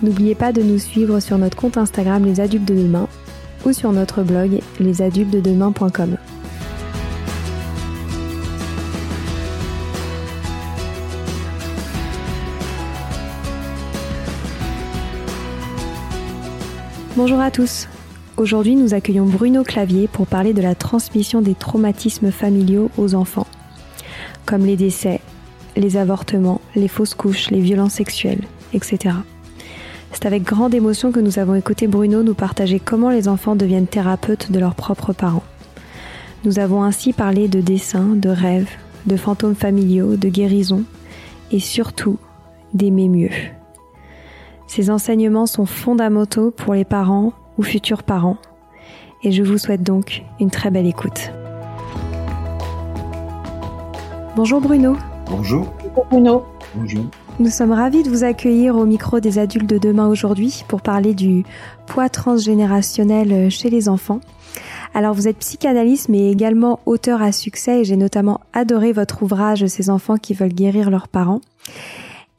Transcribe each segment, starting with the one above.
N'oubliez pas de nous suivre sur notre compte Instagram Les Adultes de Demain ou sur notre blog lesadultesdedemain.com. Bonjour à tous. Aujourd'hui, nous accueillons Bruno Clavier pour parler de la transmission des traumatismes familiaux aux enfants, comme les décès, les avortements, les fausses couches, les violences sexuelles, etc. C'est avec grande émotion que nous avons écouté Bruno nous partager comment les enfants deviennent thérapeutes de leurs propres parents. Nous avons ainsi parlé de dessins, de rêves, de fantômes familiaux, de guérison et surtout d'aimer mieux. Ces enseignements sont fondamentaux pour les parents ou futurs parents et je vous souhaite donc une très belle écoute. Bonjour Bruno. Bonjour. Bonjour Bruno. Bonjour. Nous sommes ravis de vous accueillir au micro des adultes de demain aujourd'hui pour parler du poids transgénérationnel chez les enfants. Alors vous êtes psychanalyste mais également auteur à succès et j'ai notamment adoré votre ouvrage Ces enfants qui veulent guérir leurs parents.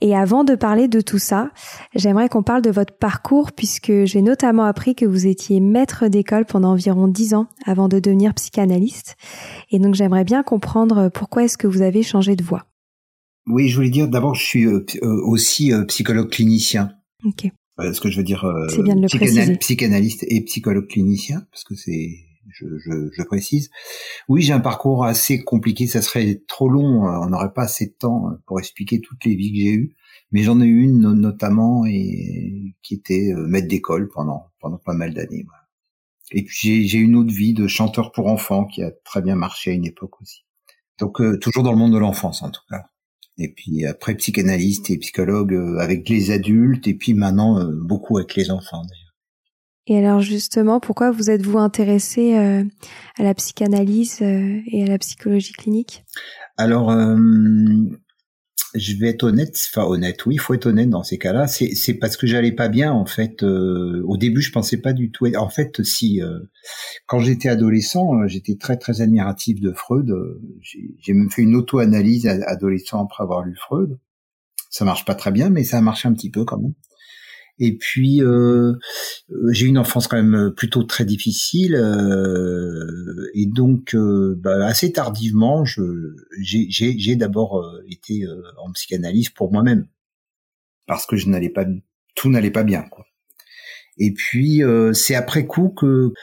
Et avant de parler de tout ça, j'aimerais qu'on parle de votre parcours puisque j'ai notamment appris que vous étiez maître d'école pendant environ dix ans avant de devenir psychanalyste. Et donc j'aimerais bien comprendre pourquoi est-ce que vous avez changé de voie. Oui, je voulais dire d'abord, je suis euh, euh, aussi euh, psychologue clinicien. Ok. ce que je veux dire, c'est bien de le préciser. psychanalyste et psychologue clinicien, parce que c'est, je, je, je, précise. Oui, j'ai un parcours assez compliqué. Ça serait trop long. On n'aurait pas assez de temps pour expliquer toutes les vies que j'ai eues. Mais j'en ai eu une notamment et qui était maître d'école pendant pendant pas mal d'années. Et puis j'ai eu une autre vie de chanteur pour enfants qui a très bien marché à une époque aussi. Donc toujours dans le monde de l'enfance en tout cas et puis après psychanalyste et psychologue euh, avec les adultes, et puis maintenant euh, beaucoup avec les enfants d'ailleurs. Et alors justement, pourquoi vous êtes-vous intéressé euh, à la psychanalyse et à la psychologie clinique? Alors, je vais être honnête, enfin honnête, oui, il faut être honnête dans ces cas-là. C'est parce que j'allais pas bien en fait. Euh, au début, je pensais pas du tout. En fait, si euh, quand j'étais adolescent, euh, j'étais très très admiratif de Freud. J'ai même fait une auto-analyse adolescent après avoir lu Freud. Ça marche pas très bien, mais ça a marché un petit peu quand même. Et puis euh, euh, j'ai eu une enfance quand même plutôt très difficile euh, et donc euh, bah, assez tardivement, j'ai d'abord euh, été en psychanalyse pour moi-même parce que je n'allais pas tout n'allait pas bien quoi. Et puis c'est après coup que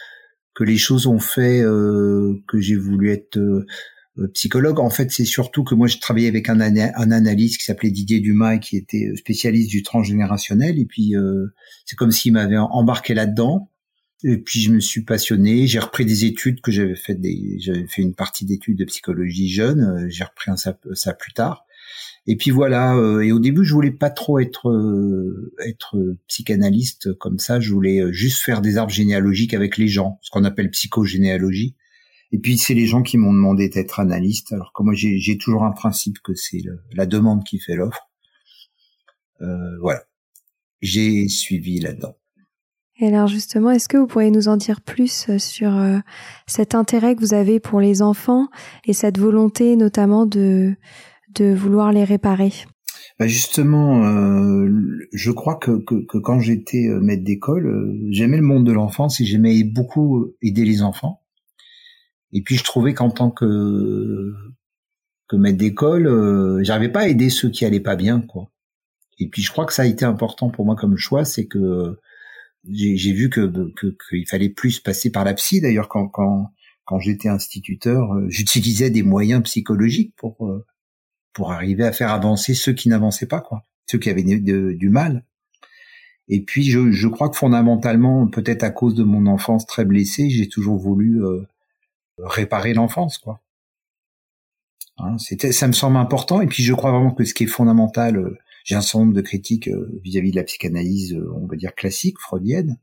que les choses ont fait que j'ai voulu être euh, psychologue. En fait, c'est surtout que moi, je travaillais avec un, analyste qui s'appelait Didier Dumas et qui était euh, spécialiste du transgénérationnel. Et puis, euh, c'est comme s'il m'avait embarqué là-dedans. Et puis, je me suis passionné. J'ai repris des études que j'avais fait. Des, j'avais fait une partie d'études de psychologie jeune. J'ai repris ça, plus tard. Et puis voilà. Euh, et au début, je voulais pas trop être euh, être psychanalyste comme ça. Je voulais juste faire des arbres généalogiques avec les gens, ce qu'on appelle psychogénéalogie. Et puis c'est les gens qui m'ont demandé d'être analyste. Alors que moi, j'ai toujours un principe que c'est la demande qui fait l'offre. Euh, voilà. J'ai suivi là-dedans. Et alors justement, est-ce que vous pourriez nous en dire plus euh, sur euh, cet intérêt que vous avez pour les enfants et cette volonté notamment de, de vouloir les réparer? Bah Justement, euh, je crois que, que, que quand j'étais maître d'école, j'aimais le monde de l'enfance et j'aimais beaucoup aider les enfants. Et puis je trouvais qu'en tant que, que maître d'école, j'arrivais pas à aider ceux qui allaient pas bien. quoi. Et puis je crois que ça a été important pour moi comme choix, c'est que j'ai vu que qu'il fallait plus passer par la psy. D'ailleurs, quand quand quand j'étais instituteur, euh, j'utilisais des moyens psychologiques pour euh, pour arriver à faire avancer ceux qui n'avançaient pas, quoi, ceux qui avaient du mal. Et puis, je, je crois que fondamentalement, peut-être à cause de mon enfance très blessée, j'ai toujours voulu euh, réparer l'enfance, quoi. Hein, c'était, ça me semble important. Et puis, je crois vraiment que ce qui est fondamental j'ai un certain nombre de critiques euh, vis-à-vis de la psychanalyse, euh, on va dire classique, freudienne,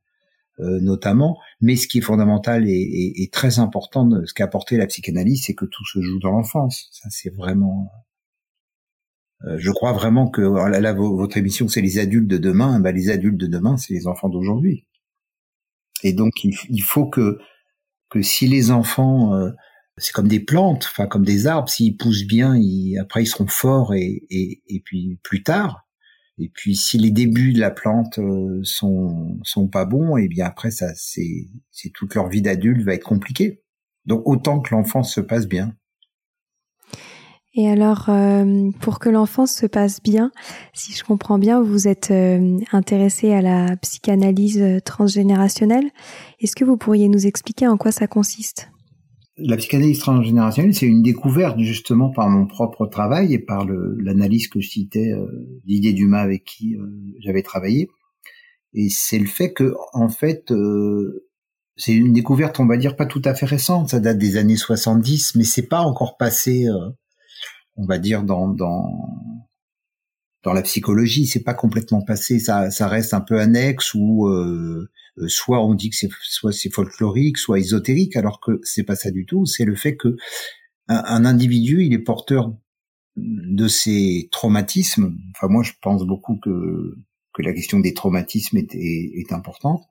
euh, notamment. Mais ce qui est fondamental et, très important, ce qu'a apporté la psychanalyse, c'est que tout se joue dans l'enfance. Ça, c'est vraiment. je crois vraiment que là, votre émission, c'est les adultes de demain. Ben, les adultes de demain, c'est les enfants d'aujourd'hui. Et donc, il, faut que que si les enfants c'est comme des plantes, enfin comme des arbres. S'ils poussent bien, ils, après ils seront forts et, et, et, puis plus tard. Et puis si les débuts de la plante euh, sont sont pas bons, et eh bien après ça c'est c'est toute leur vie d'adulte va être compliquée. Donc autant que l'enfance se passe bien. Et alors, euh, pour que l'enfance se passe bien, si je comprends bien, vous êtes euh, intéressé à la psychanalyse transgénérationnelle. Est-ce que vous pourriez nous expliquer en quoi ça consiste? La psychanalyse transgénérationnelle, c'est une découverte justement par mon propre travail et par l'analyse que je citais euh, d'idées d'humain avec qui euh, j'avais travaillé. Et c'est le fait que, en fait, euh, c'est une découverte, on va dire, pas tout à fait récente. Ça date des années 70, mais c'est pas encore passé, euh, on va dire, dans, dans dans la psychologie. C'est pas complètement passé. Ça, ça reste un peu annexe ou euh, soit on dit que c'est soit c'est folklorique, soit ésotérique, alors que c'est pas ça du tout. C'est le fait que un, individu, il est porteur de ses traumatismes. Enfin, moi, je pense beaucoup que que la question des traumatismes est, est, importante,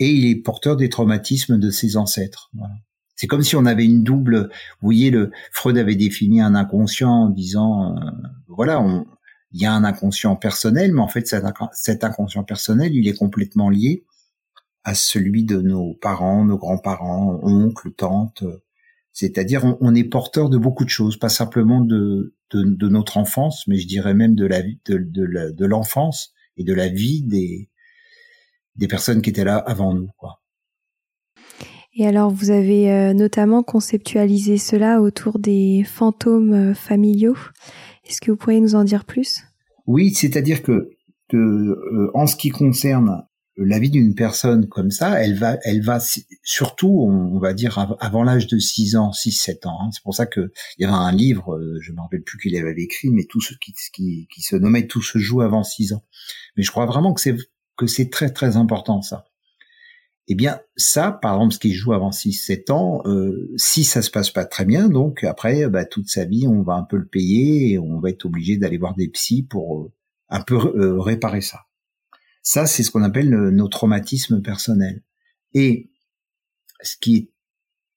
et il est porteur des traumatismes de ses ancêtres. Voilà. C'est comme si on avait une double. Vous voyez, le Freud avait défini un inconscient en disant, euh, voilà, on, il y a un inconscient personnel, mais en fait, cet, inconscient personnel, il est complètement lié à celui de nos parents, nos grands-parents, oncles, tantes. C'est-à-dire, on, est porteur de beaucoup de choses, pas simplement de, de, notre enfance, mais je dirais même de la de, de l'enfance et de la vie des des personnes qui étaient là avant nous, quoi. Et alors, vous avez euh, notamment conceptualisé cela autour des fantômes euh, familiaux. Est-ce que vous pourriez nous en dire plus? Oui, c'est-à-dire que, que euh, en ce qui concerne la vie d'une personne comme ça, elle va, elle va surtout, on, va dire avant l'âge de 6 ans, 6 7 ans. Hein. C'est pour ça que il y avait un livre, euh, je me rappelle plus qu'il avait écrit, mais tout ce qui, qui, qui se nommait Tout se joue avant 6 ans. Mais je crois vraiment que c'est que c'est très très important ça. Eh bien, ça, par exemple, ce qui joue avant 6-7 ans, euh, si ça se passe pas très bien, donc après, bah, toute sa vie, on va un peu le payer et on va être obligé d'aller voir des psys pour euh, un peu réparer ça. Ça, c'est ce qu'on appelle nos traumatismes personnels. Et ce qui est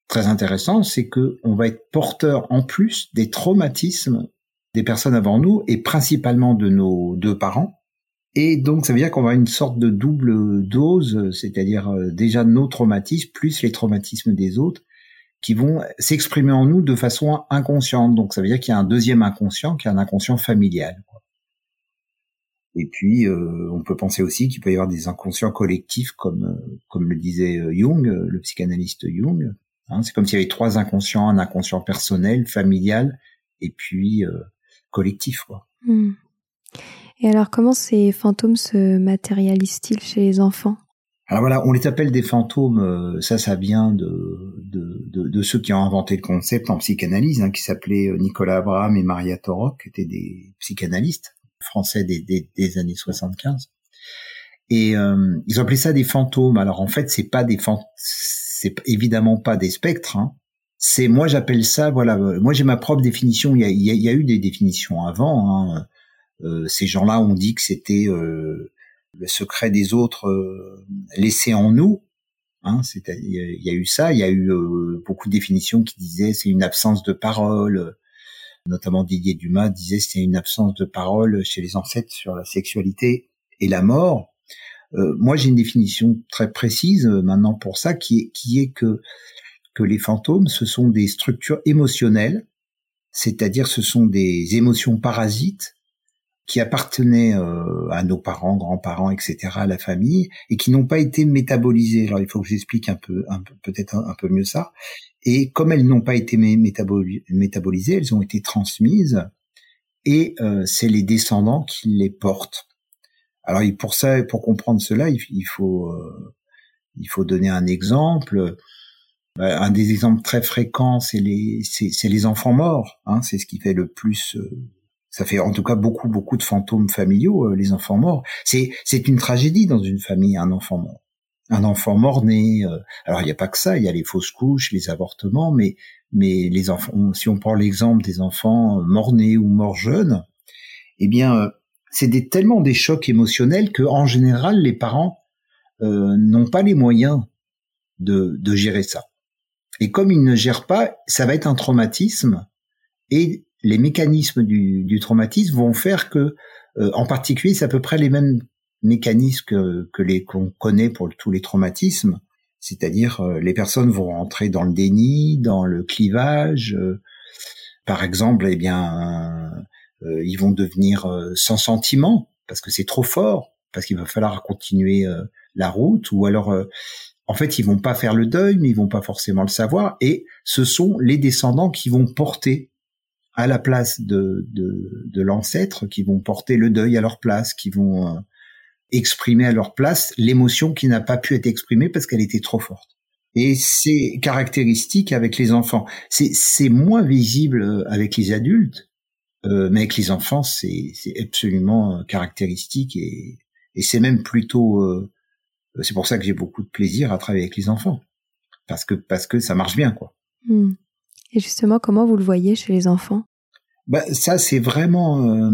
très intéressant, c'est que on va être porteur en plus des traumatismes des personnes avant nous et principalement de nos deux parents. Et donc, ça veut dire qu'on va une sorte de double dose, c'est-à-dire euh, déjà nos traumatismes plus les traumatismes des autres qui vont s'exprimer en nous de façon inconsciente. Donc, ça veut dire qu'il y a un deuxième inconscient qui est un inconscient familial. Et puis, euh, on peut penser aussi qu'il peut y avoir des inconscients collectifs, comme euh, comme le disait Jung, le psychanalyste Jung. Hein, c'est comme s'il y avait trois inconscients, un inconscient personnel, familial, et puis collectif. Hmm. Et alors, comment ces fantômes se matérialisent-ils chez les enfants? Alors voilà, on les appelle des fantômes. Ça, ça vient de, ceux qui ont inventé le concept en psychanalyse, hein, qui s'appelaient Nicolas Abraham et Maria Torok, qui étaient des psychanalystes français des, des, années 75. Et euh, ils appelé ça des fantômes. Alors en fait, c'est pas des c'est évidemment pas des spectres. Hein. C'est moi j'appelle ça, voilà, moi j'ai ma propre définition. Il y a, il y a, eu des définitions avant. Hein. Euh, ces gens-là ont dit que c'était euh, le secret des autres euh, laissé en nous. Hein, il y a eu ça, il y a eu beaucoup de définitions qui disaient c'est une absence de parole, notamment Didier Dumas disait c'est une absence de parole chez les ancêtres sur la sexualité et la mort. Euh, moi j'ai une définition très précise euh, maintenant pour ça qui est, qui est que que les fantômes ce sont des structures émotionnelles, c'est-à-dire ce sont des émotions parasites qui appartenaient euh, à nos parents, grands-parents, etc., à la famille, et qui n'ont pas été métabolisées. Alors il faut que j'explique un peu, un peu peut-être un, peu mieux ça. Et comme elles n'ont pas été métabolisées, elles ont été transmises, et euh, c'est les descendants qui les portent. Alors pour ça, pour comprendre cela, il, faut euh, il faut donner un exemple. Bah, un des exemples très fréquents, c'est les c'est les enfants morts. Hein, c'est ce qui fait le plus ça fait en tout cas beaucoup, beaucoup de fantômes familiaux, euh, les enfants morts. C'est, c'est une tragédie dans une famille, un enfant mort. Un enfant mort né. Euh, alors il n'y a pas que ça, il y a les fausses couches, les avortements, mais mais les enfants. Si on prend l'exemple des enfants morts nés ou morts jeunes, eh bien euh, c'est des, tellement des chocs émotionnels que en général les parents n'ont pas les moyens de, de gérer ça. Et comme ils ne gèrent pas, ça va être un traumatisme et les mécanismes du, traumatisme vont faire que, euh, en particulier, c'est à peu près les mêmes mécanismes que, les qu'on connaît pour tous les traumatismes, c'est-à-dire euh, les personnes vont rentrer dans le déni, dans le clivage. Euh, par exemple, eh bien, ils vont devenir sans sentiment parce que c'est trop fort, parce qu'il va falloir continuer la route, ou alors en fait, ils vont pas faire le deuil, mais ils vont pas forcément le savoir, et ce sont les descendants qui vont porter à la place de, de, de l'ancêtre, qui vont porter le deuil à leur place, qui vont euh, exprimer à leur place l'émotion qui n'a pas pu être exprimée parce qu'elle était trop forte. Et c'est caractéristique avec les enfants. C'est moins visible euh, avec les adultes, euh, mais avec les enfants, c'est absolument caractéristique et, et c'est même plutôt. Euh, c'est pour ça que j'ai beaucoup de plaisir à travailler avec les enfants, parce que parce que ça marche bien, quoi. Hmm. Et justement, comment vous le voyez chez les enfants? Bah, Ça, c'est vraiment... Euh,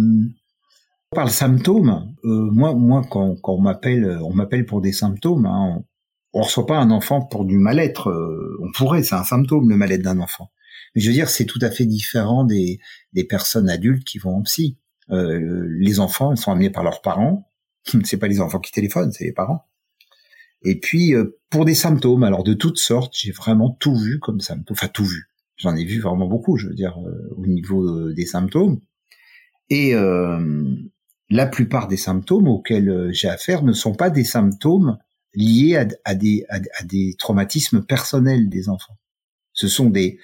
par le symptôme, euh, moi, moi, quand, on m'appelle, on m'appelle pour des symptômes. Hein, on, ne reçoit pas un enfant pour du mal-être. Euh, on pourrait, c'est un symptôme le mal-être d'un enfant. Mais je veux dire, c'est tout à fait différent des, des personnes adultes qui vont en psy. Euh, les enfants, ils sont amenés par leurs parents. c'est pas les enfants qui téléphonent, c'est les parents. Et puis euh, pour des symptômes, alors de toutes sortes, j'ai vraiment tout vu comme symptômes, enfin tout vu. J'en ai vu vraiment beaucoup, je veux dire, euh, au niveau euh, des symptômes. Et euh, la plupart des symptômes auxquels j'ai affaire ne sont pas des symptômes liés à, des, traumatismes personnels des enfants. Ce sont des,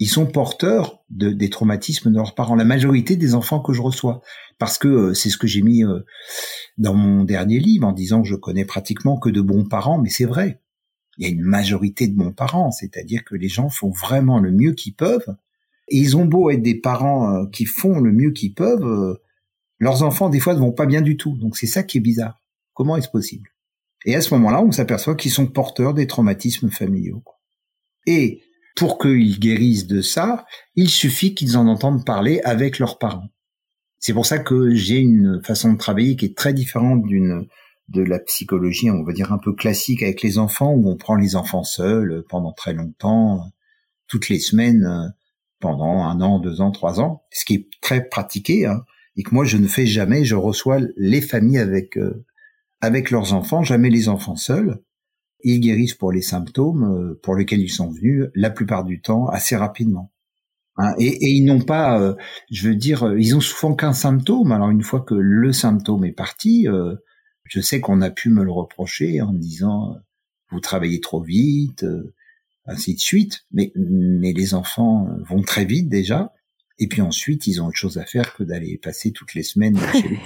ils sont porteurs de, des traumatismes de leurs parents. La majorité des enfants que je reçois, parce que c'est ce que j'ai mis dans mon dernier livre en disant que je connais pratiquement que de bons parents, mais c'est vrai il y a une majorité de bons parents, c'est-à-dire que les gens font vraiment le mieux qu'ils peuvent. Et ils ont beau être des parents euh, qui font le mieux qu'ils peuvent, euh, leurs enfants des fois ne vont pas bien du tout. Donc c'est ça qui est bizarre. Comment est-ce possible? Et à ce moment-là, on s'aperçoit qu'ils sont porteurs des traumatismes familiaux. Et pour qu'ils guérissent de ça, il suffit qu'ils en entendent parler avec leurs parents. C'est pour ça que j'ai une façon de travailler qui est très différente d'une de la psychologie, on va dire un peu classique avec les enfants, où on prend les enfants seuls pendant très longtemps, toutes les semaines, pendant un an, deux ans, trois ans, ce qui est très pratiqué, hein, et que moi je ne fais jamais. Je reçois les familles avec euh, avec leurs enfants, jamais les enfants seuls. Ils guérissent pour les symptômes euh, pour lesquels ils sont venus, la plupart du temps assez rapidement. Hein, et, et, ils n'ont pas, euh, je veux dire, ils ont souvent qu'un symptôme. Alors une fois que le symptôme est parti, je sais qu'on a pu me le reprocher en me disant euh, vous travaillez trop vite, euh, ainsi de suite. Mais, mais les enfants euh, vont très vite déjà. Et puis ensuite, ils ont autre chose à faire que d'aller passer toutes les semaines chez les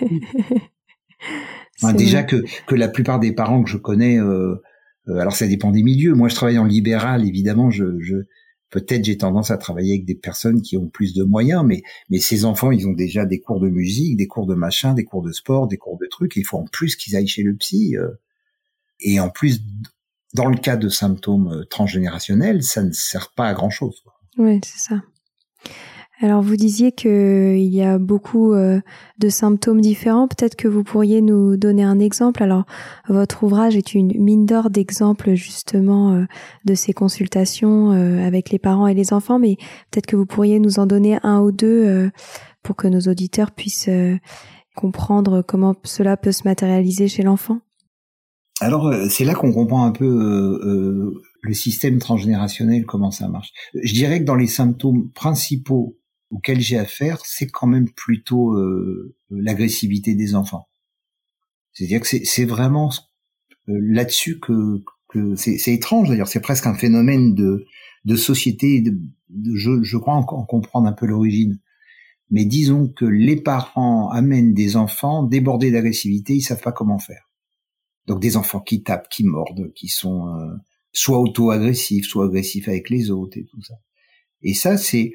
déjà que, que la plupart des parents que je connais alors ça dépend des milieux. Moi, je travaille en libéral, évidemment. Je, je peut-être j'ai tendance à travailler avec des personnes qui ont plus de moyens, mais mais ces enfants, ils ont déjà des cours de musique, des cours de machin, des cours de sport, des cours de trucs. il faut en plus qu'ils aillent chez le psy. et en plus, dans le cas de symptômes transgénérationnels, ça ne sert pas à grand chose. Oui, c'est ça. Alors vous disiez qu'il y a beaucoup euh, de symptômes différents. Peut-être que vous pourriez nous donner un exemple. Alors votre ouvrage est une mine d'or d'exemples justement euh, de ces consultations euh, avec les parents et les enfants, mais peut-être que vous pourriez nous en donner un ou deux pour que nos auditeurs puissent comprendre comment cela peut se matérialiser chez l'enfant. Alors c'est là qu'on comprend un peu le système transgénérationnel, comment ça marche. Je dirais que dans les symptômes principaux auquel j'ai affaire, c'est quand même plutôt euh, l'agressivité des enfants. C'est-à-dire que c'est vraiment euh, là-dessus que, que c'est étrange d'ailleurs, c'est presque un phénomène de, de société, de, je, je, crois en, comprendre un peu l'origine. Mais disons que les parents amènent des enfants débordés d'agressivité, ils savent pas comment faire. Donc des enfants qui tapent, qui mordent, qui sont euh, soit auto-agressifs, soit agressifs avec les autres et tout ça. Et ça, c'est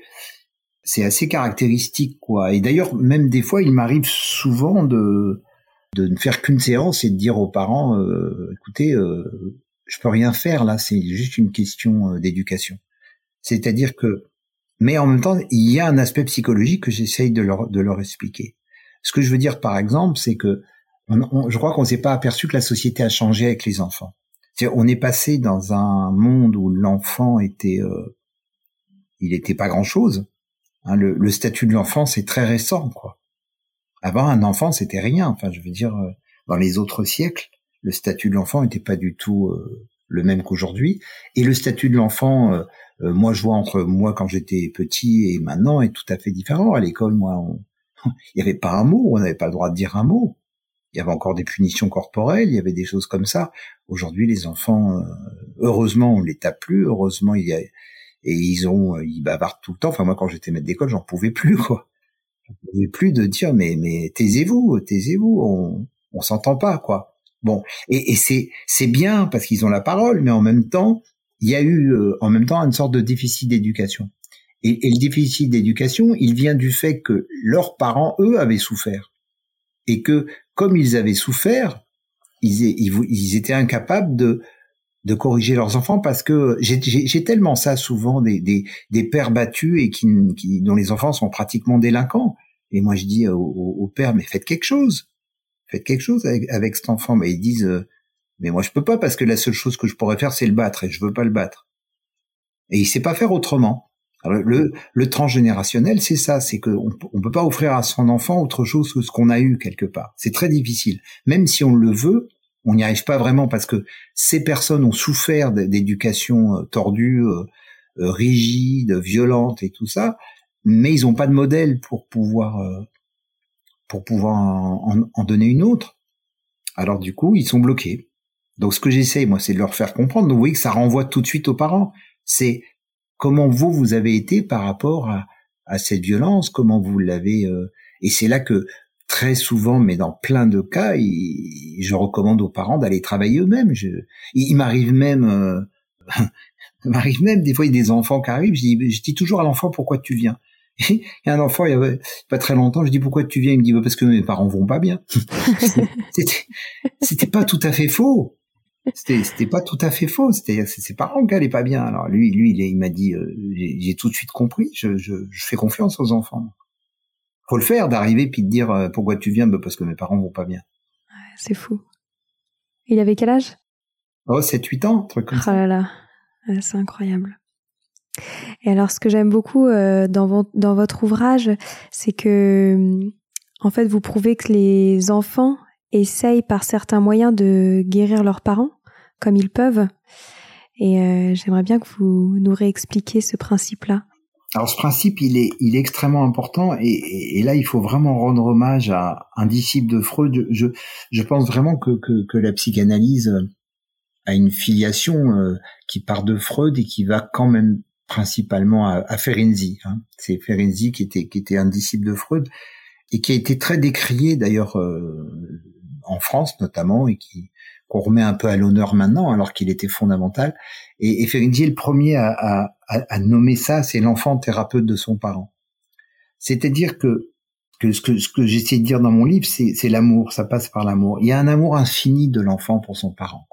c'est assez caractéristique, quoi. Et d'ailleurs, même des fois, il m'arrive souvent de de ne faire qu'une séance et de dire aux parents, euh, écoutez, euh, je peux rien faire là, c'est juste une question euh, d'éducation. C'est-à-dire que, mais en même temps, il y a un aspect psychologique que j'essaye de leur de leur expliquer. Ce que je veux dire, par exemple, c'est que je crois qu'on s'est pas aperçu que la société a changé avec les enfants. on est passé dans un monde où l'enfant était, euh, il était pas grand chose Hein, le, statut de l'enfant, c'est très récent, quoi. Avant, un enfant, c'était rien. Enfin, je veux dire, euh, dans les autres siècles, le statut de l'enfant n'était pas du tout euh, le même qu'aujourd'hui. Et le statut de l'enfant, euh, moi, je vois entre moi quand j'étais petit et maintenant, est tout à fait différent. À l'école, moi, il n'y avait pas un mot, on n'avait pas le droit de dire un mot. Il y avait encore des punitions corporelles, il y avait des choses comme ça. Aujourd'hui, les enfants, heureusement, on les tape plus. Heureusement, il y a, et ils ont euh, ils bavardent tout le temps. Enfin moi quand j'étais maître d'école, j'en pouvais plus quoi. J'en pouvais plus de dire mais mais taisez-vous, taisez-vous, on on s'entend pas quoi. Bon et, et c'est c'est bien parce qu'ils ont la parole, mais en même temps il y a eu euh, en même temps une sorte de déficit d'éducation. Et, et le déficit d'éducation, il vient du fait que leurs parents eux avaient souffert et que comme ils avaient souffert, ils, ils, ils étaient incapables de de corriger leurs enfants parce que j'ai tellement ça souvent des, des, des pères battus et qui, qui, dont les enfants sont pratiquement délinquants. Et moi je dis aux, pères mais faites quelque chose, faites quelque chose avec, avec cet enfant. Mais ils disent euh, mais moi je peux pas parce que la seule chose que je pourrais faire c'est le battre et je veux pas le battre. Et il sait pas faire autrement. Alors, le, le transgénérationnel, c'est ça, c'est qu'on on peut pas offrir à son enfant autre chose que ce qu'on a eu quelque part. C'est très difficile. Même si on le veut, on n'y arrive pas vraiment parce que ces personnes ont souffert d'éducation euh, tordue, euh, euh, rigide, violente et tout ça, mais ils n'ont pas de modèle pour pouvoir pour pouvoir en, donner une autre. Alors du coup, ils sont bloqués. Donc ce que j'essaie, moi, c'est de leur faire comprendre. Donc vous voyez que ça renvoie tout de suite aux parents. C'est comment vous vous avez été par rapport à, à cette violence, comment vous l'avez. et c'est là que très souvent, mais dans plein de cas, je recommande aux parents d'aller travailler eux-mêmes. il, m'arrive même, euh, m'arrive même des fois il y a des enfants qui arrivent. Je dis, toujours à l'enfant pourquoi tu viens? il y a un enfant il y avait pas très longtemps, je dis pourquoi tu viens? Il me dit bah, parce que mes parents vont pas bien. c'était, c'était pas tout à fait faux. C'était, pas tout à fait faux. C'était c'est ses parents qui allaient pas bien. Alors lui, lui, il, m'a dit, euh, j'ai, tout de suite compris. Je fais confiance aux enfants faut le faire d'arriver puis de dire euh, pourquoi tu viens bah, parce que mes parents vont pas bien. C'est fou. Il avait quel âge? Oh, 7 8 ans, truc comme oh là là, c'est incroyable. Et alors ce que j'aime beaucoup euh, dans, dans votre ouvrage, c'est que en fait vous prouvez que les enfants essayent par certains moyens de guérir leurs parents comme ils peuvent. Et euh, j'aimerais bien que vous nous réexpliquiez ce principe-là. Alors ce principe, il est, il est extrêmement important et, et, là, il faut vraiment rendre hommage à un disciple de Freud. Je, je pense vraiment que, que, que la psychanalyse a une filiation euh, qui part de Freud et qui va quand même principalement à, à Ferenczi. Hein. C'est Ferenczi qui était, qui était un disciple de Freud et qui a été très décrié d'ailleurs euh, en France notamment et qui qu'on remet un peu à l'honneur maintenant, alors qu'il était fondamental. Et, et Ferenczi est le premier à, à, à nommer ça, c'est l'enfant thérapeute de son parent. C'est-à-dire que, que ce que, ce que j'essaie de dire dans mon livre, c'est l'amour, ça passe par l'amour. Il y a un amour infini de l'enfant pour son parent.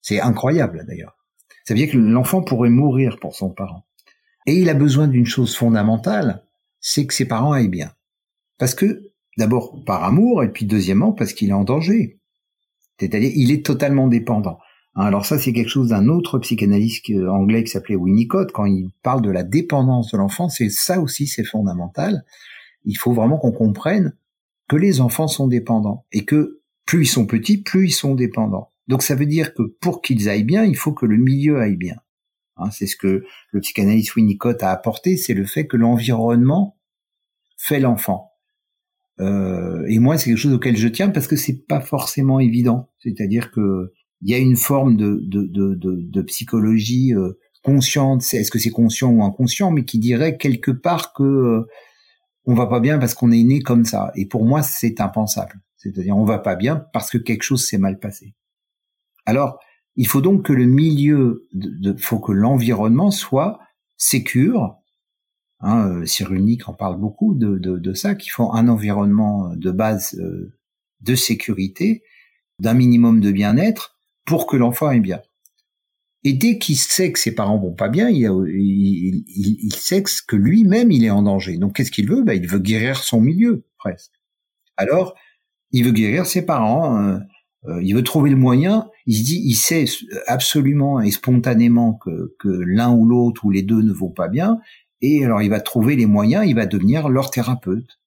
C'est incroyable d'ailleurs. Ça veut dire que l'enfant pourrait mourir pour son parent. Et il a besoin d'une chose fondamentale, c'est que ses parents aillent bien. Parce que, d'abord, par amour, et puis deuxièmement, parce qu'il est en danger. C'est-à-dire, il est totalement dépendant. Hein, alors ça, c'est quelque chose d'un autre psychanalyste anglais qui s'appelait Winnicott. Quand il parle de la dépendance de l'enfant, c'est ça aussi, c'est fondamental. Il faut vraiment qu'on comprenne que les enfants sont dépendants et que plus ils sont petits, plus ils sont dépendants. Donc ça veut dire que pour qu'ils aillent bien, il faut que le milieu aille bien. Hein, c'est ce que le psychanalyste Winnicott a apporté, c'est le fait que l'environnement fait l'enfant. Euh, et moi, c'est quelque chose auquel je tiens parce que c'est pas forcément évident. C'est-à-dire que il y a une forme de, de, de, de, psychologie euh, consciente, est-ce que c'est conscient ou inconscient, mais qui dirait quelque part que euh, on va pas bien parce qu'on est né comme ça. Et pour moi, c'est impensable. C'est-à-dire, on va pas bien parce que quelque chose s'est mal passé. Alors, il faut donc que le milieu, de, faut que l'environnement soit sécure. Hein, euh, Cyrulnik en parle beaucoup de, ça, qu'il faut un environnement de base euh, de sécurité, d'un minimum de bien-être, pour que l'enfant aille bien. Et dès qu'il sait que ses parents vont pas bien, il, sait que lui-même il est en danger. Donc qu'est-ce qu'il veut? Ben, Il veut guérir son milieu, presque. Alors, il veut guérir ses parents, euh, euh, il veut trouver le moyen, il se dit, il sait absolument et spontanément que l'un ou l'autre ou les deux ne vont pas bien, et alors il va trouver les moyens, il va devenir leur thérapeute.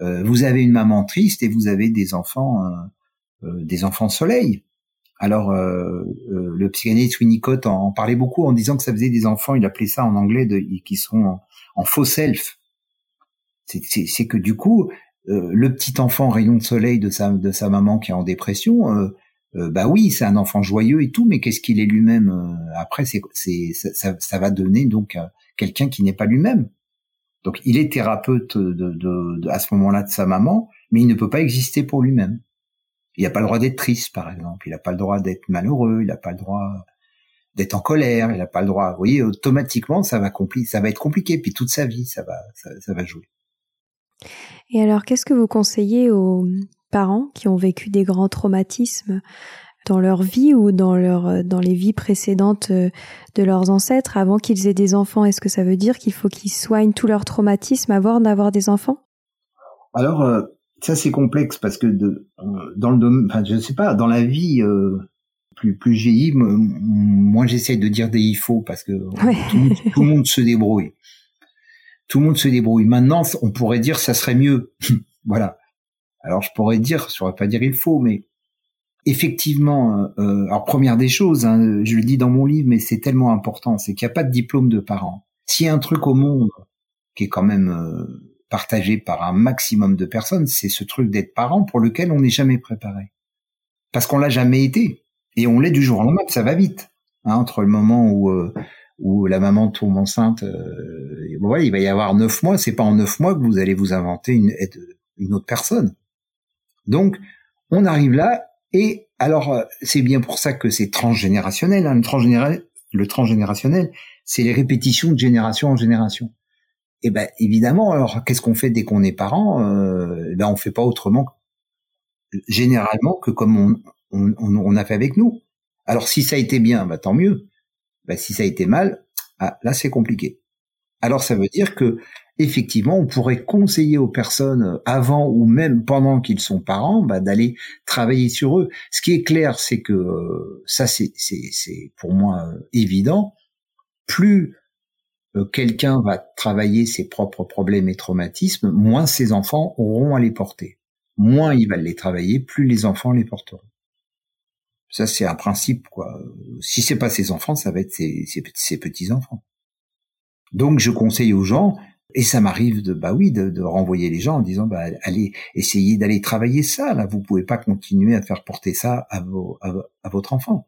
Euh, vous avez une maman triste et vous avez des enfants, des enfants soleil. Alors, euh, euh, le psychanalyste Winnicott en, parlait beaucoup en disant que ça faisait des enfants, il appelait ça en anglais, de, qui sont en, faux self. C'est que du coup, euh, le petit enfant rayon de soleil de sa, de sa maman qui est en dépression, bah oui, c'est un enfant joyeux et tout, mais qu'est-ce qu'il est lui-même Après, c'est ça, ça, va donner donc quelqu'un qui n'est pas lui-même. Donc, il est thérapeute de, de, à ce moment-là de sa maman, mais il ne peut pas exister pour lui-même. Il n'a pas le droit d'être triste, par exemple. Il n'a pas le droit d'être malheureux. Il n'a pas le droit d'être en colère. Il n'a pas le droit. Vous voyez, automatiquement, ça va ça va être compliqué. Puis toute sa vie, ça va, ça, va jouer. Et alors, qu'est-ce que vous conseillez aux parents qui ont vécu des grands traumatismes dans leur vie ou dans leur dans les vies précédentes euh, de leurs ancêtres avant qu'ils aient des enfants? Est-ce que ça veut dire qu'il faut qu'ils soignent tous leurs traumatismes avant d'avoir des enfants? Alors, euh, ça c'est complexe parce que de, dans le domaine, enfin je sais pas, dans la vie euh, plus plus vieillie, moi j'essaie de dire des il faut parce que tout, le monde se débrouille. Tout le monde se débrouille. Maintenant, on pourrait dire ça serait mieux. voilà. Alors je pourrais dire, je pourrais pas dire il faut, mais effectivement, euh, euh, alors première des choses, hein, je le dis dans mon livre, mais c'est tellement important, c'est qu'il n'y a pas de diplôme de parents. S'il y a un truc au monde qui est quand même partagé par un maximum de personnes, c'est ce truc d'être parent pour lequel on n'est jamais préparé. Parce qu'on l'a jamais été. Et on l'est du jour au lendemain, ça va vite. Hein, entre le moment où, euh, où la maman tombe enceinte, euh, il va y avoir neuf mois, c'est pas en neuf mois que vous allez vous inventer une autre personne. Donc, on arrive là, et alors, euh, c'est bien pour ça que c'est transgénérationnel. Hein, le, transgénérationnel, c'est les répétitions de génération en génération. Et eh ben évidemment, alors qu'est-ce qu'on fait dès qu'on est parent euh, Ben on fait pas autrement généralement que comme on, on, on, a fait avec nous. Alors si ça a été bien, ben, tant mieux. Ben, si ça a été mal, ah, là c'est compliqué. Alors ça veut dire que effectivement, on pourrait conseiller aux personnes avant ou même pendant qu'ils sont parents ben, d'aller travailler sur eux. Ce qui est clair, c'est que euh, ça c'est pour moi euh, évident. Plus euh, quelqu'un va travailler ses propres problèmes et traumatismes, moins ses enfants auront à les porter. Moins il va les travailler, plus les enfants les porteront. Ça, c'est un principe, quoi. Si c'est pas ses enfants, ça va être ses, petits enfants. Donc, je conseille aux gens, et ça m'arrive de, bah oui, de, renvoyer les gens en disant, bah, allez, essayez d'aller travailler ça, là. Vous pouvez pas continuer à faire porter ça à, à votre enfant.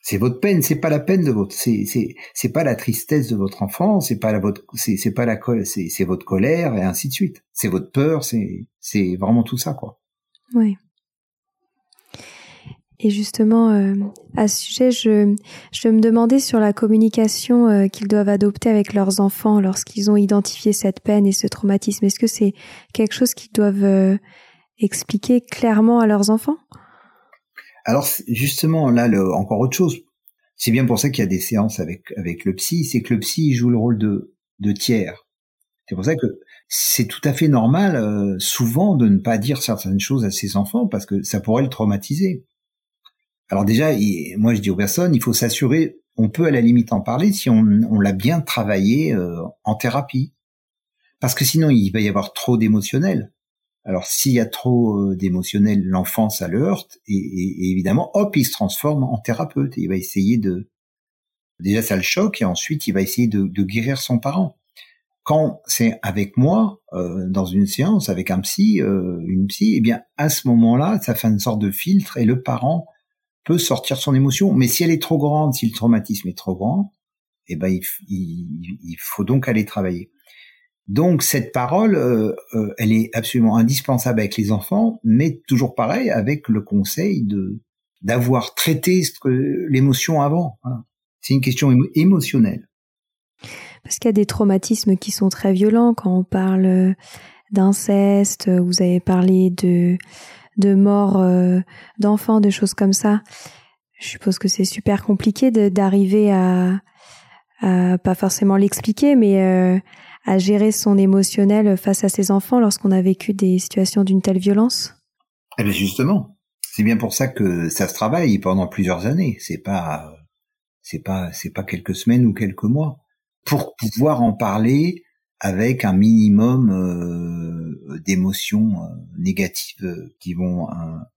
C'est votre peine, c'est pas la peine de votre, c'est c'est c'est pas la tristesse de votre enfant, c'est pas la votre, c'est c'est pas la c'est c'est votre colère et ainsi de suite. C'est votre peur, c'est c'est vraiment tout ça quoi. Oui. Et justement, euh, à ce sujet, je, me demandais sur la communication euh, qu'ils doivent adopter avec leurs enfants lorsqu'ils ont identifié cette peine et ce traumatisme. Est-ce que c'est quelque chose qu'ils doivent euh, expliquer clairement à leurs enfants? Alors justement, là, le, encore autre chose. C'est bien pour ça qu'il y a des séances avec avec le psy, c'est que le psy joue le rôle de de tiers. C'est pour ça que c'est tout à fait normal, souvent, de ne pas dire certaines choses à ses enfants parce que ça pourrait le traumatiser. Alors déjà, moi je dis aux personnes, il faut s'assurer, on peut à la limite en parler si on, l'a bien travaillé euh, en thérapie. Parce que sinon, il va y avoir trop d'émotionnel. Alors s'il y a trop euh, d'émotionnel, l'enfant, ça le heurte. Et, évidemment, hop, il se transforme en thérapeute. Et il va essayer de... Déjà, ça le choque. Et ensuite, il va essayer de, guérir son parent. Quand c'est avec moi, euh, dans une séance, avec un psy, une psy, eh bien, à ce moment-là, ça fait une sorte de filtre. Et le parent peut sortir son émotion, mais si elle est trop grande, si le traumatisme est trop grand, eh ben il, faut donc aller travailler. Donc cette parole, euh, euh, elle est absolument indispensable avec les enfants, mais toujours pareil avec le conseil de d'avoir traité l'émotion avant. C'est une question émotionnelle. Parce qu'il y a des traumatismes qui sont très violents quand on parle d'inceste. Vous avez parlé de de mort euh, d'enfants, de choses comme ça. Je suppose que c'est super compliqué d'arriver à, pas forcément l'expliquer, mais euh, à gérer son émotionnel face à ses enfants lorsqu'on a vécu des situations d'une telle violence. Eh bien justement, c'est bien pour ça que ça se travaille pendant plusieurs années. C'est pas, c'est pas, c'est pas quelques semaines ou quelques mois pour pouvoir en parler avec un minimum euh, d'émotions euh, négatives euh, qui vont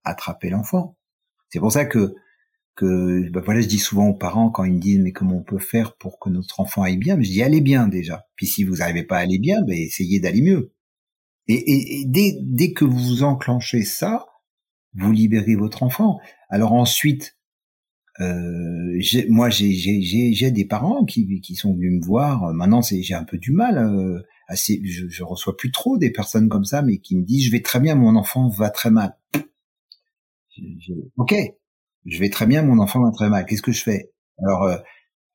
attraper l'enfant. C'est pour ça que que bah voilà, je dis souvent aux parents quand ils me disent mais comment on peut faire pour que notre enfant aille bien, je dis allez bien déjà. Puis si vous n'arrivez pas à aller bien, ben essayez d'aller mieux. Et, et, dès, dès que vous enclenchez ça, vous libérez votre enfant. Alors ensuite, euh, moi, j'ai des parents qui, qui sont venus me voir. Maintenant, j'ai un peu du mal. Euh, assez, je, je, reçois plus trop des personnes comme ça, mais qui me disent je vais très bien, mon enfant va très mal. ok, je vais très bien, mon enfant va très mal. Qu'est-ce que je fais? Alors, euh,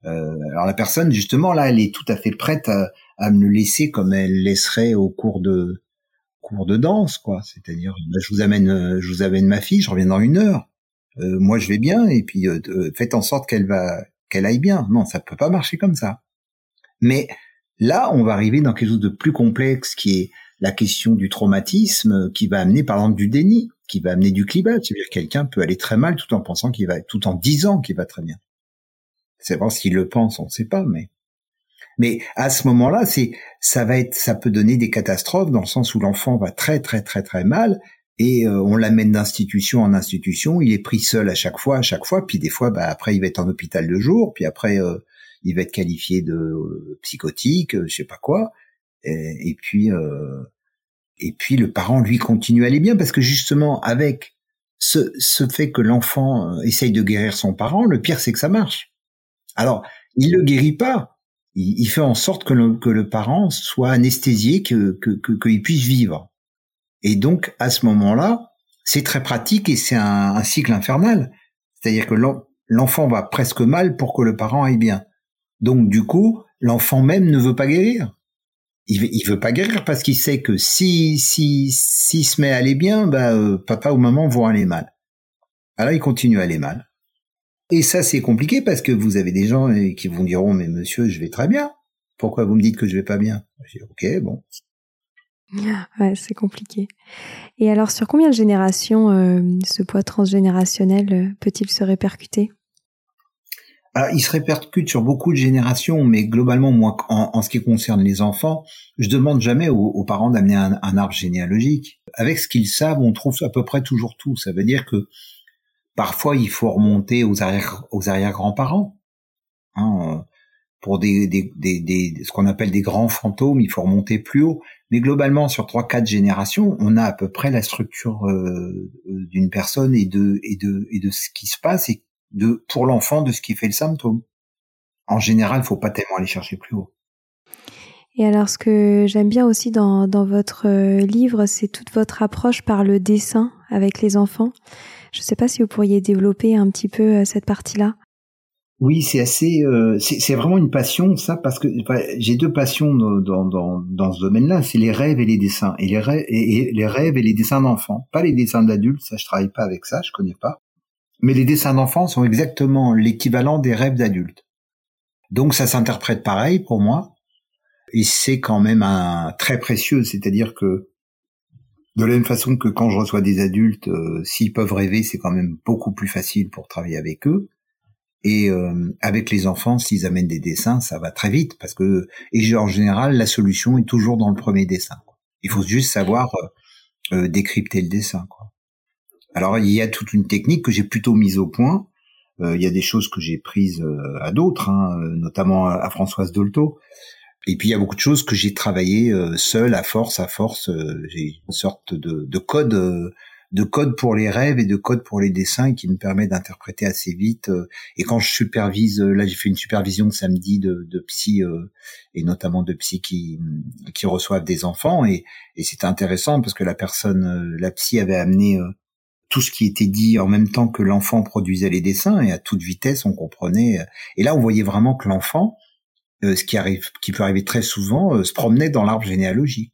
euh, alors la personne justement là, elle est tout à fait prête à, à me le laisser comme elle laisserait au cours de cours de danse, quoi. C'est-à-dire, je vous amène, je vous amène ma fille, je reviens dans une heure. Euh, moi je vais bien et puis euh, euh, faites en sorte qu'elle va qu'elle aille bien. Non, ça peut pas marcher comme ça. Mais là, on va arriver dans quelque chose de plus complexe qui est la question du traumatisme qui va amener par exemple du déni, qui va amener du clivage. C'est-à-dire quelqu'un peut aller très mal tout en pensant qu'il va, tout en disant qu'il va très bien. C'est vrai s'il le pense, on ne sait pas, mais mais à ce moment-là, c'est ça va être, ça peut donner des catastrophes dans le sens où l'enfant va très très très très mal et euh, on l'amène d'institution en institution. Il est pris seul à chaque fois, à chaque fois. Puis des fois, bah, après, il va être en hôpital de jour. Puis après, euh, il va être qualifié de euh, psychotique, je sais pas quoi. Et, puis, et puis le parent lui continue à aller bien parce que justement, avec ce, ce fait que l'enfant essaye de guérir son parent, le pire c'est que ça marche. Alors, il le guérit pas. Il, fait en sorte que le, parent soit anesthésié, que qu'il puisse vivre. Et donc, à ce moment-là, c'est très pratique et c'est un, cycle infernal. C'est-à-dire que l'enfant va presque mal pour que le parent aille bien. Donc, du coup, l'enfant même ne veut pas guérir. Il veut, veut pas guérir parce qu'il sait que si, si, s'il se met à aller bien, bah, euh, papa ou maman vont aller mal. Alors, il continue à aller mal. Et ça, c'est compliqué parce que vous avez des gens euh, qui vous diront, mais monsieur, je vais très bien. Pourquoi vous me dites que je vais pas bien? Je dis, ok, bon. Ouais, c'est compliqué. Et alors, sur combien de générations euh, ce poids transgénérationnel euh, peut-il se répercuter? Alors, il se répercute sur beaucoup de générations, mais globalement, moi, en, ce qui concerne les enfants, je demande jamais aux, parents d'amener un, arbre généalogique. Avec ce qu'ils savent, on trouve à peu près toujours tout. Ça veut dire que parfois, il faut remonter aux arrière, aux arrière-grands-parents. Hein, pour des, des, des, ce qu'on appelle des grands fantômes, il faut remonter plus haut. Mais globalement, sur trois, quatre générations, on a à peu près la structure euh, d'une personne et de, ce qui se passe et de, pour l'enfant, de ce qui fait le symptôme. En général, il faut pas tellement aller chercher plus haut. Et alors, ce que j'aime bien aussi dans, dans votre euh, livre, c'est toute votre approche par le dessin avec les enfants. Je ne sais pas si vous pourriez développer un petit peu cette partie-là. Oui, c'est assez, euh, c'est vraiment une passion ça parce que j'ai deux passions dans, dans, dans ce domaine-là, c'est les rêves et les dessins et les rêves et, les dessins d'enfants, pas les dessins d'adultes, ça je travaille pas avec ça, je connais pas. Mais les dessins d'enfants sont exactement l'équivalent des rêves d'adultes. Donc ça s'interprète pareil pour moi et c'est quand même un très précieux, c'est-à-dire que de la même façon que quand je reçois des adultes, euh, s'ils peuvent rêver, c'est quand même beaucoup plus facile pour travailler avec eux. Et euh, avec les enfants, s'ils amènent des dessins, ça va très vite parce que et en général, la solution est toujours dans le premier dessin. Il faut juste savoir euh, euh, décrypter le dessin. Quoi. Alors il y a toute une technique que j'ai plutôt mise au point. il y a des choses que j'ai prises à d'autres, hein, notamment à, Françoise Dolto. Et puis il y a beaucoup de choses que j'ai travaillé seul, à force, à force. j'ai une sorte de, de code de code pour les rêves et de code pour les dessins qui me permet d'interpréter assez vite. Euh, et quand je supervise, euh, là j'ai fait une supervision samedi de, de psy euh, et notamment de psy qui qui reçoivent des enfants et, et c'était intéressant parce que la personne, la psy avait amené tout ce qui était dit en même temps que l'enfant produisait les dessins et à toute vitesse on comprenait. Et là on voyait vraiment que l'enfant, ce qui arrive, qui peut arriver très souvent, se promenait dans l'arbre généalogique.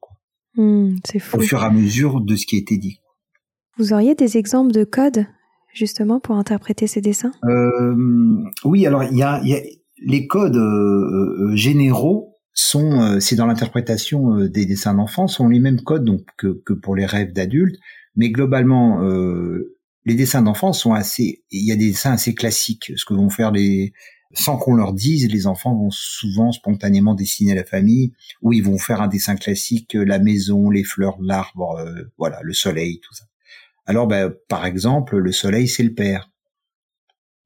Mmh, c'est fou. Au fur et à mesure de ce qui était dit. Vous auriez des exemples de codes justement pour interpréter ces dessins? Euh, Oui, alors il y a, les codes euh, euh, généraux sont, c'est dans l'interprétation des dessins d'enfants, sont les mêmes codes que pour les rêves d'adultes, mais globalement les dessins d'enfants sont assez, il y a des dessins assez classiques, ce que vont faire les sans qu'on leur dise, les enfants vont souvent spontanément dessiner la famille, ou ils vont faire un dessin classique, la maison, les fleurs, l'arbre, voilà, le soleil, tout ça. Alors, ben, par exemple, le soleil, c'est le père.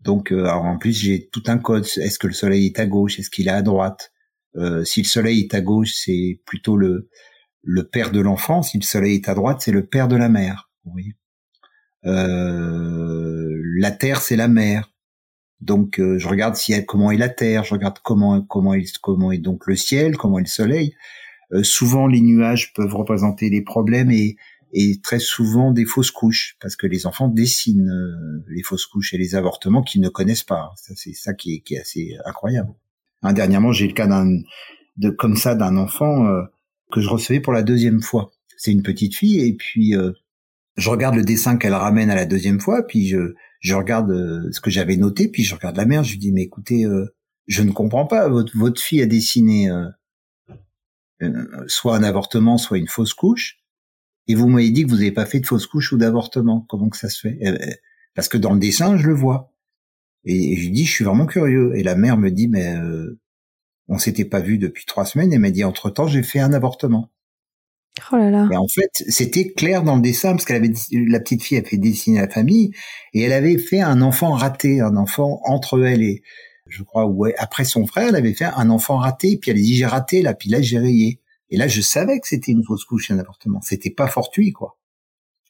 Donc, euh, en plus, j'ai tout un code. Est-ce que le soleil est à gauche? Est-ce qu'il est à droite? Euh, Si le soleil est à gauche, c'est plutôt le, père de l'enfant. Si le soleil est à droite, c'est le père de la mère. Oui. Euh, la terre, c'est la mère. Donc, je regarde si comment est la terre. Je regarde comment comment est comment est donc le ciel, comment est le soleil. souvent, les nuages peuvent représenter les problèmes et et très souvent des fausses couches parce que les enfants dessinent euh, les fausses couches et les avortements qu'ils ne connaissent pas. C'est ça qui est, qui est assez incroyable. Hein, dernièrement, j'ai le cas d'un de comme ça d'un enfant euh, que je recevais pour la deuxième fois. C'est une petite fille et puis euh, je regarde le dessin qu'elle ramène à la deuxième fois, puis je je regarde ce que j'avais noté, puis je regarde la mère, je lui dis mais écoutez, je ne comprends pas. Votre votre fille a dessiné soit un avortement, soit une fausse couche et vous m'avez dit que vous n'avez pas fait de fausse couche ou d'avortement. Comment que ça se fait? Eh ben, Parce que dans le dessin, je le vois. Et, je lui dis, je suis vraiment curieux. Et la mère me dit, mais euh, on s'était pas vu depuis trois semaines. Et m'a dit, entre temps, j'ai fait un avortement. Oh là là. Et en fait, c'était clair dans le dessin parce qu'elle avait la petite fille a fait dessiner la famille et elle avait fait un enfant raté, un enfant entre elle et je crois ouais après son frère, elle avait fait un enfant raté. Puis elle a dit j'ai raté là, puis là j'ai rayé. Et là, je savais que c'était une fausse couche un avortement. C'était pas fortuit, quoi.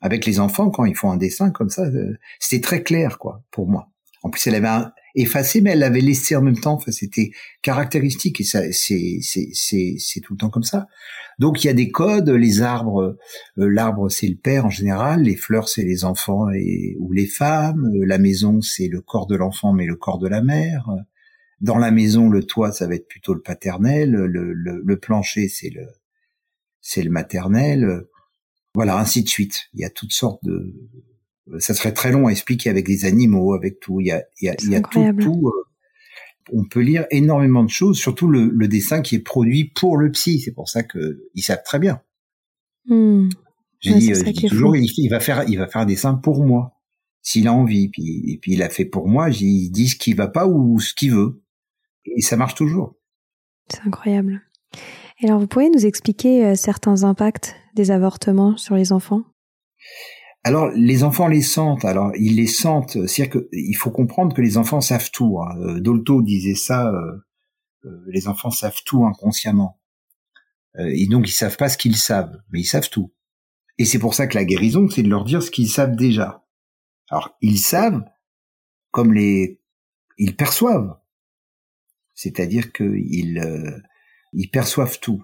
Avec les enfants, quand ils font un dessin comme ça, euh, c'était très clair, quoi, pour moi. En plus, elle avait effacé, mais elle l'avait laissé en même temps. Enfin, c'était caractéristique et ça, c'est, c'est, c'est, c'est tout le temps comme ça. Donc, il y a des codes. Les arbres, euh, l'arbre, c'est le père en général. Les fleurs, c'est les enfants et ou les femmes. Euh, la maison, c'est le corps de l'enfant, mais le corps de la mère. Dans la maison, le toit, ça va être plutôt le paternel. Le, le, plancher, c'est le c'est le maternel. Voilà, ainsi de suite. Il y a toutes sortes de. Ça serait très long à expliquer avec des animaux, avec tout. Il y a, il y a, il y a tout, tout. Euh, on peut lire énormément de choses, surtout le, le dessin qui est produit pour le psy. C'est pour ça que ils savent très bien. Hmm. J'ai dit, euh, toujours, il, va faire, il va faire un dessin pour moi, s'il a envie. Puis, et puis il a fait pour moi. Il dit ce qui va pas ou ce qu'il veut. Et ça marche toujours. C'est incroyable. Et alors, vous pouvez nous expliquer euh, certains impacts des avortements sur les enfants? Alors, les enfants les sentent. Alors, ils les sentent. C'est-à-dire qu'il faut comprendre que les enfants savent tout. Hein. Euh, Dolto disait ça. Euh, les enfants savent tout inconsciemment. et donc, ils savent pas ce qu'ils savent, mais ils savent tout. Et c'est pour ça que la guérison, c'est de leur dire ce qu'ils savent déjà. Alors, ils savent comme les, ils perçoivent. C'est-à-dire qu'ils euh, perçoivent tout.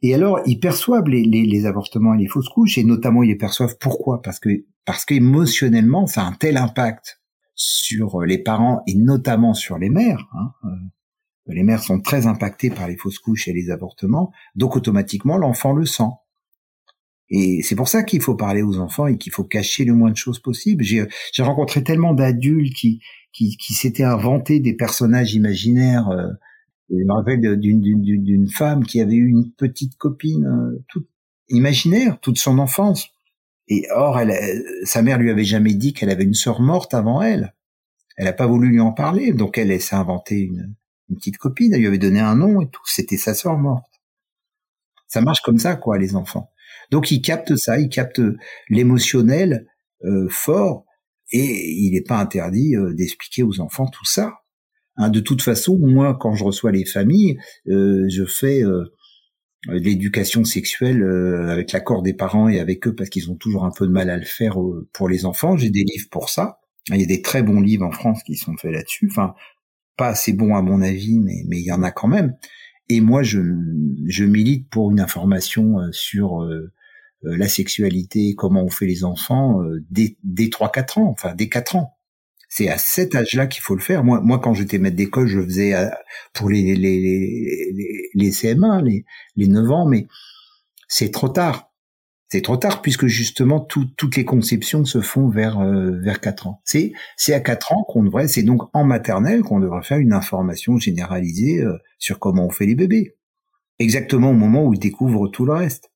Et alors, ils perçoivent les, avortements et les fausses couches, et notamment ils les perçoivent pourquoi? Parce que parce qu'émotionnellement, ça a un tel impact sur les parents et notamment sur les mères. Hein, euh, les mères sont très impactées par les fausses couches et les avortements, donc automatiquement l'enfant le sent. Et c'est pour ça qu'il faut parler aux enfants et qu'il faut cacher le moins de choses possible. J'ai rencontré tellement d'adultes qui, qui, qui s'étaient inventés des personnages imaginaires. Euh, je me rappelle d'une femme qui avait eu une petite copine euh, toute imaginaire toute son enfance. Et or, elle, sa mère lui avait jamais dit qu'elle avait une sœur morte avant elle. Elle n'a pas voulu lui en parler, donc elle, s'est inventée une, une petite copine. Elle lui avait donné un nom et tout. C'était sa sœur morte. Ça marche comme ça, quoi, les enfants. Donc il capte ça, il capte l'émotionnel euh, fort, et il n'est pas interdit euh, d'expliquer aux enfants tout ça. Hein, de toute façon, moi, quand je reçois les familles, euh, je fais l'éducation sexuelle avec l'accord des parents et avec eux parce qu'ils ont toujours un peu de mal à le faire pour les enfants. J'ai des livres pour ça. Il y a des très bons livres en France qui sont faits là-dessus. Enfin, pas assez bons à mon avis, mais il y en a quand même. Et moi, je, milite pour une information sur euh, la sexualité, comment on fait les enfants euh, dès, dès 3-4 ans, enfin dès 4 ans. C'est à cet âge-là qu'il faut le faire. Moi, moi, quand j'étais maître d'école, je faisais euh, pour les, les, les, les CM1, les, les 9 ans, mais c'est trop tard. C'est trop tard puisque justement toutes les conceptions se font vers vers 4 ans. C'est c'est à 4 ans qu'on devrait, c'est donc en maternelle qu'on devrait faire une information généralisée sur comment on fait les bébés. Exactement au moment où ils découvrent tout le reste.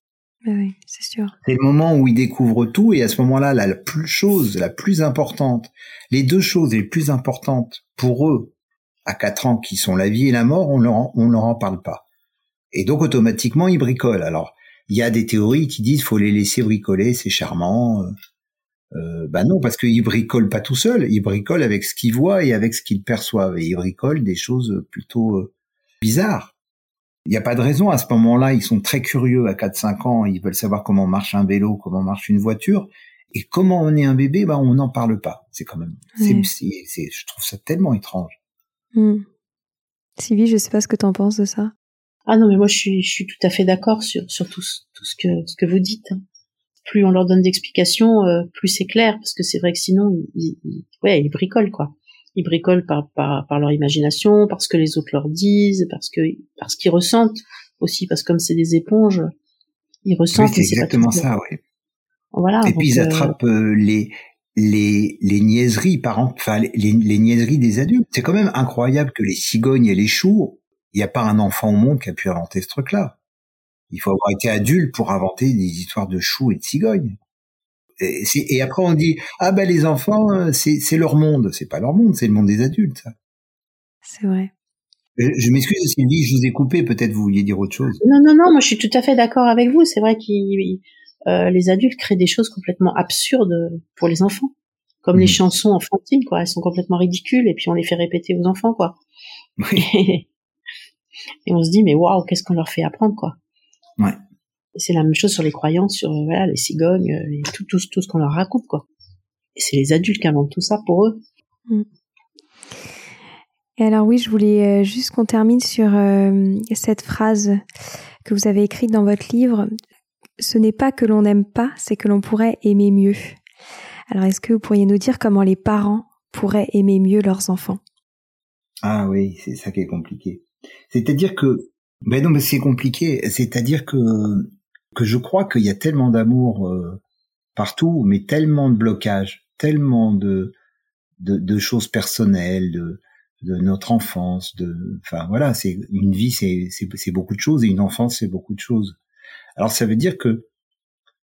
Oui, c'est sûr. C'est le moment où ils découvrent tout et à ce moment-là, la plus chose, la plus importante, les deux choses les plus importantes pour eux à 4 ans qui sont la vie et la mort, on leur leur en parle pas. Et donc automatiquement ils bricolent. Alors il y a des théories qui disent faut les laisser bricoler, c'est charmant. Bah non, parce qu'ils bricolent pas tout seuls, ils bricolent avec ce qu'ils voient et avec ce qu'ils perçoivent. Et ils bricolent des choses plutôt euh, bizarres. Il n'y a pas de raison. À ce moment-là, ils sont très curieux à 4-5 ans. Ils veulent savoir comment marche un vélo, comment marche une voiture. Et comment on est un bébé, bah, on n'en parle pas. C'est quand même, c'est, je trouve ça tellement étrange. Hmm. Sylvie, je sais pas ce que tu en penses de ça. Ah non, mais moi, je suis, je suis tout à fait d'accord sur, sur tout, tout, ce que, ce que vous dites. Hein. Plus on leur donne d'explications, euh, plus c'est clair, parce que c'est vrai que sinon, ils, ils, ouais, ils bricolent, quoi ils bricolent par, par, par leur imagination, parce que les autres leur disent, parce que parce qu'ils ressentent aussi, parce que comme c'est des éponges, ils ressentent. c'est exactement ça, oui. Voilà. Et puis ils euh, attrapent euh, les les les niaiseries par enfin les, les niaiseries des adultes. C'est quand même incroyable que les cigognes et les choux, il n'y a pas un enfant au monde qui a pu inventer ce truc-là. Il faut avoir été adulte pour inventer des histoires de choux et de cigognes. Et, après on dit ah ben les enfants euh, c'est leur monde, c'est pas leur monde, c'est le monde des adultes. C'est vrai. Je, m'excuse Sylvie, je vous ai coupé, peut-être vous vouliez dire autre chose. Non non non, moi je suis tout à fait d'accord avec vous. C'est vrai que euh, les adultes créent des choses complètement absurdes pour les enfants, comme les mmh. chansons enfantines quoi. Elles sont complètement ridicules et puis on les fait répéter aux enfants quoi. Oui. et on se dit mais waouh qu'est-ce qu'on leur fait apprendre quoi. Ouais c'est la même chose sur les croyances, sur voilà, les cigognes, et tout, tout, tout ce qu'on leur raconte, quoi. Et c'est les adultes qui inventent tout ça pour eux. Mm. Et alors oui, je voulais euh, juste qu'on termine sur euh, cette phrase que vous avez écrite dans votre livre. Ce n'est pas que l'on n'aime pas, c'est que l'on pourrait aimer mieux. Alors est-ce que vous pourriez nous dire comment les parents pourraient aimer mieux leurs enfants? Ah oui, c'est ça qui est compliqué. C'est-à-dire que ben non, mais c'est compliqué. C'est-à-dire que que je crois qu'il y a tellement d'amour euh, partout, mais tellement de blocages, tellement de, choses personnelles, de, notre enfance, de, enfin voilà, c'est une vie, c'est beaucoup de choses et une enfance, c'est beaucoup de choses. Alors ça veut dire que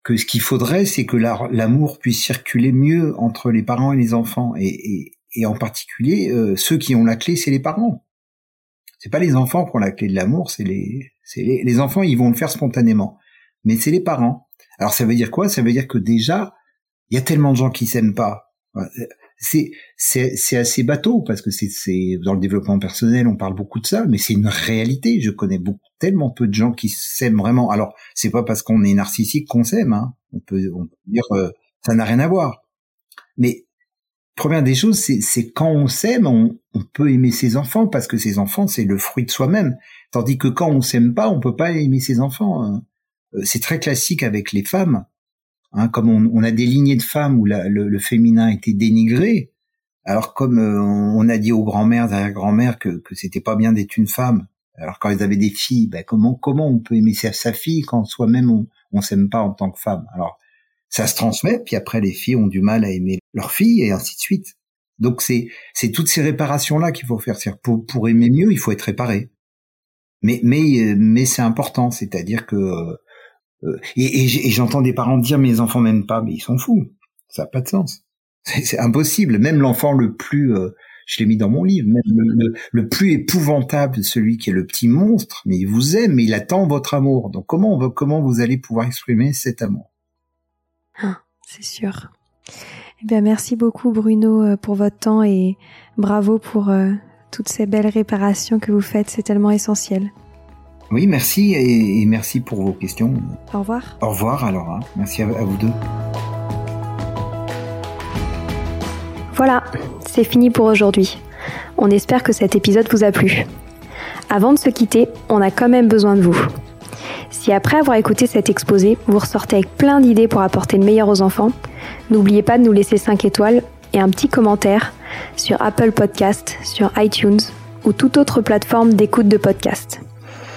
que ce qu'il faudrait, c'est que l'amour puisse circuler mieux entre les parents et les enfants, et, en particulier euh, ceux qui ont la clé, c'est les parents. C'est pas les enfants qui ont la clé de l'amour, c'est les, les enfants, ils vont le faire spontanément mais c'est les parents. Alors ça veut dire quoi? Ça veut dire que déjà, il y a tellement de gens qui s'aiment pas. C'est c'est c'est assez bateau parce que c'est c'est dans le développement personnel, on parle beaucoup de ça, mais c'est une réalité. Je connais beaucoup tellement peu de gens qui s'aiment vraiment. Alors c'est pas parce qu'on est narcissique qu'on s'aime. Hein. On peut on peut dire euh, ça n'a rien à voir. Mais première des choses, c'est quand on s'aime, on, on peut aimer ses enfants parce que ses enfants c'est le fruit de soi-même. Tandis que quand on s'aime pas, on peut pas aimer ses enfants. Euh, c'est très classique avec les femmes. Hein, comme on, a des lignées de femmes où le, le, féminin était dénigré, alors comme euh, on a dit aux grands-mères, derrière grand-mères que, que c'était pas bien d'être une femme, alors quand ils avaient des filles, ben comment comment on peut aimer sa, fille quand soi-même on, on s'aime pas en tant que femme? Alors ça se transmet, puis après les filles ont du mal à aimer leur fille et ainsi de suite. Donc c'est c'est toutes ces réparations là qu'il faut faire. Pour pour aimer mieux, il faut être réparé. Mais mais mais c'est important, c'est-à-dire que euh, et, et j'entends des parents dire mes enfants m'aiment pas, mais ils sont fous. Ça n'a pas de sens. C'est impossible. Même l'enfant le plus, euh, je l'ai mis dans mon livre, le, plus épouvantable, celui qui est le petit monstre, mais il vous aime, mais il attend votre amour. Donc comment vous allez pouvoir exprimer cet amour? Ah, C'est sûr. Eh bien, merci beaucoup Bruno euh, pour votre temps et bravo pour euh, toutes ces belles réparations que vous faites. C'est tellement essentiel. Oui, merci et, merci pour vos questions. Au revoir. Au revoir alors. Hein. Merci à, à vous deux. Voilà, c'est fini pour aujourd'hui. On espère que cet épisode vous a plu. Avant de se quitter, on a quand même besoin de vous. Si après avoir écouté cet exposé, vous ressortez avec plein d'idées pour apporter le meilleur aux enfants, n'oubliez pas de nous laisser 5 étoiles et un petit commentaire sur Apple Podcast, sur iTunes ou toute autre plateforme d'écoute de podcast.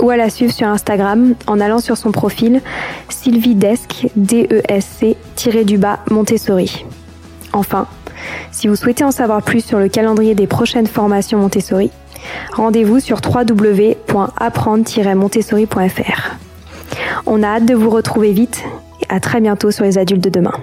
ou à la suivre sur Instagram en allant sur son profil sylvidesc, D-E-S-C-du-bas Montessori. Enfin, si vous souhaitez en savoir plus sur le calendrier des prochaines formations Montessori, rendez-vous sur www.apprendre-montessori.fr. On a hâte de vous retrouver vite et à très bientôt sur les adultes de demain.